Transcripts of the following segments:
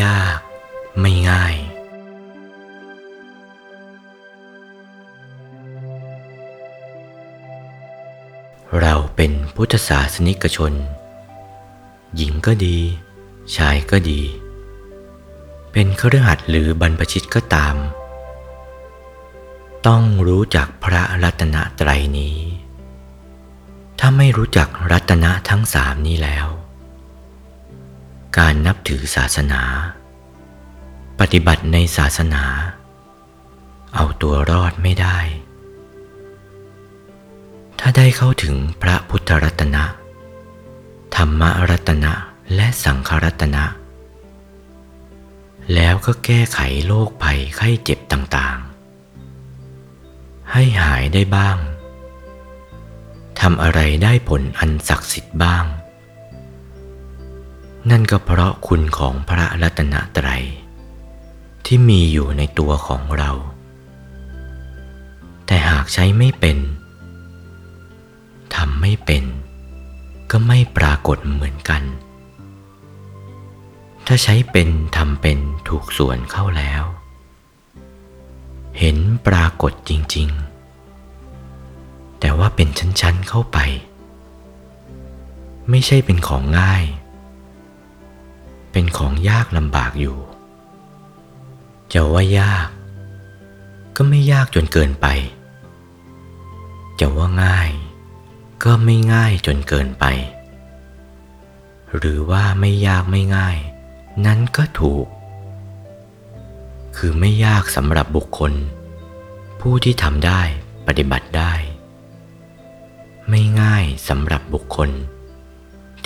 ยาก ไม่ง่าย เราเป็นพุทธศาสนิกชน หญิงก็ดี ชายก็ดี เป็นเครือขัดหรือบรรพชิตก็ตาม ต้องรู้จักพระรัตนตรัยนี้ ถ้าไม่รู้จักรัตนะทั้งสามนี้แล้ว การนับถือศาสนา ปฏิบัติในศาสนา เอาตัวรอดไม่ได้ ถ้าได้เข้าถึงพระพุทธรัตนะ ธรรมรัตนะ และสังขรัตนะ แล้วก็แก้ไขโรคภัยไข้เจ็บต่างๆ ให้หายได้บ้างทำอะไรได้ผลอันศักดิ์สิทธิ์บ้าง นั่นก็เพราะคุณของพระรัตนตรัย ที่มีอยู่ในตัวของเรา แต่หากใช้ไม่เป็นทำไม่เป็น ก็ไม่ปรากฏเหมือนกัน ถ้าใช้เป็นทำเป็นถูกส่วนเข้าแล้ว เห็นปรากฏจริง ๆ แต่ว่าเป็นชั้น ๆ เข้าไป ไม่ใช่เป็นของง่าย เป็นของยากลำบากอยู่ จะว่ายาก ก็ไม่ยากจนเกินไป จะว่าง่าย ก็ไม่ง่ายจนเกินไป หรือว่าไม่ยากไม่ง่าย นั้นก็ถูก คือไม่ยากสำหรับบุคคล ผู้ที่ทำได้ปฏิบัติได้ ไม่ง่ายสำหรับบุคคล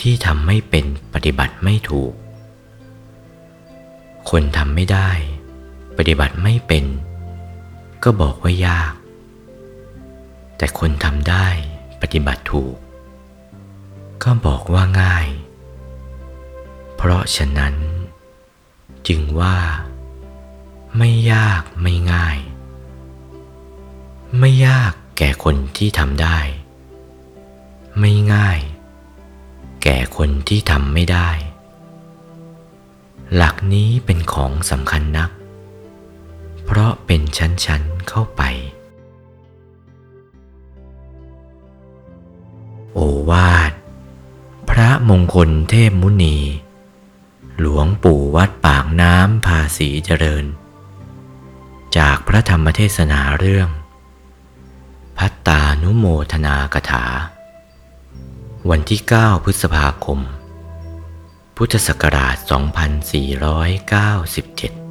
ที่ทำไม่เป็นปฏิบัติไม่ถูก คนทำไม่ได้ ปฏิบัติไม่เป็น ก็บอกว่ายาก แต่คนทำได้ปฏิบัติถูก ก็บอกว่าง่าย เพราะฉะนั้น จึงว่า ไม่ยากไม่ง่าย ไม่ยากแก่คนที่ทำได้ ไม่ง่าย แก่คนที่ทำไม่ได้ หลักนี้เป็นของสำคัญนัก เพราะเป็นชั้น ๆ เข้าไป โอวาท พระมงคลเทพมุนี หลวงปู่วัดปากน้ำภาษีเจริญ จากพระธรรมเทศนาเรื่อง พัตตานุโมทนากถา วันที่ 9 พฤษภาคม พุทธศักราช 2497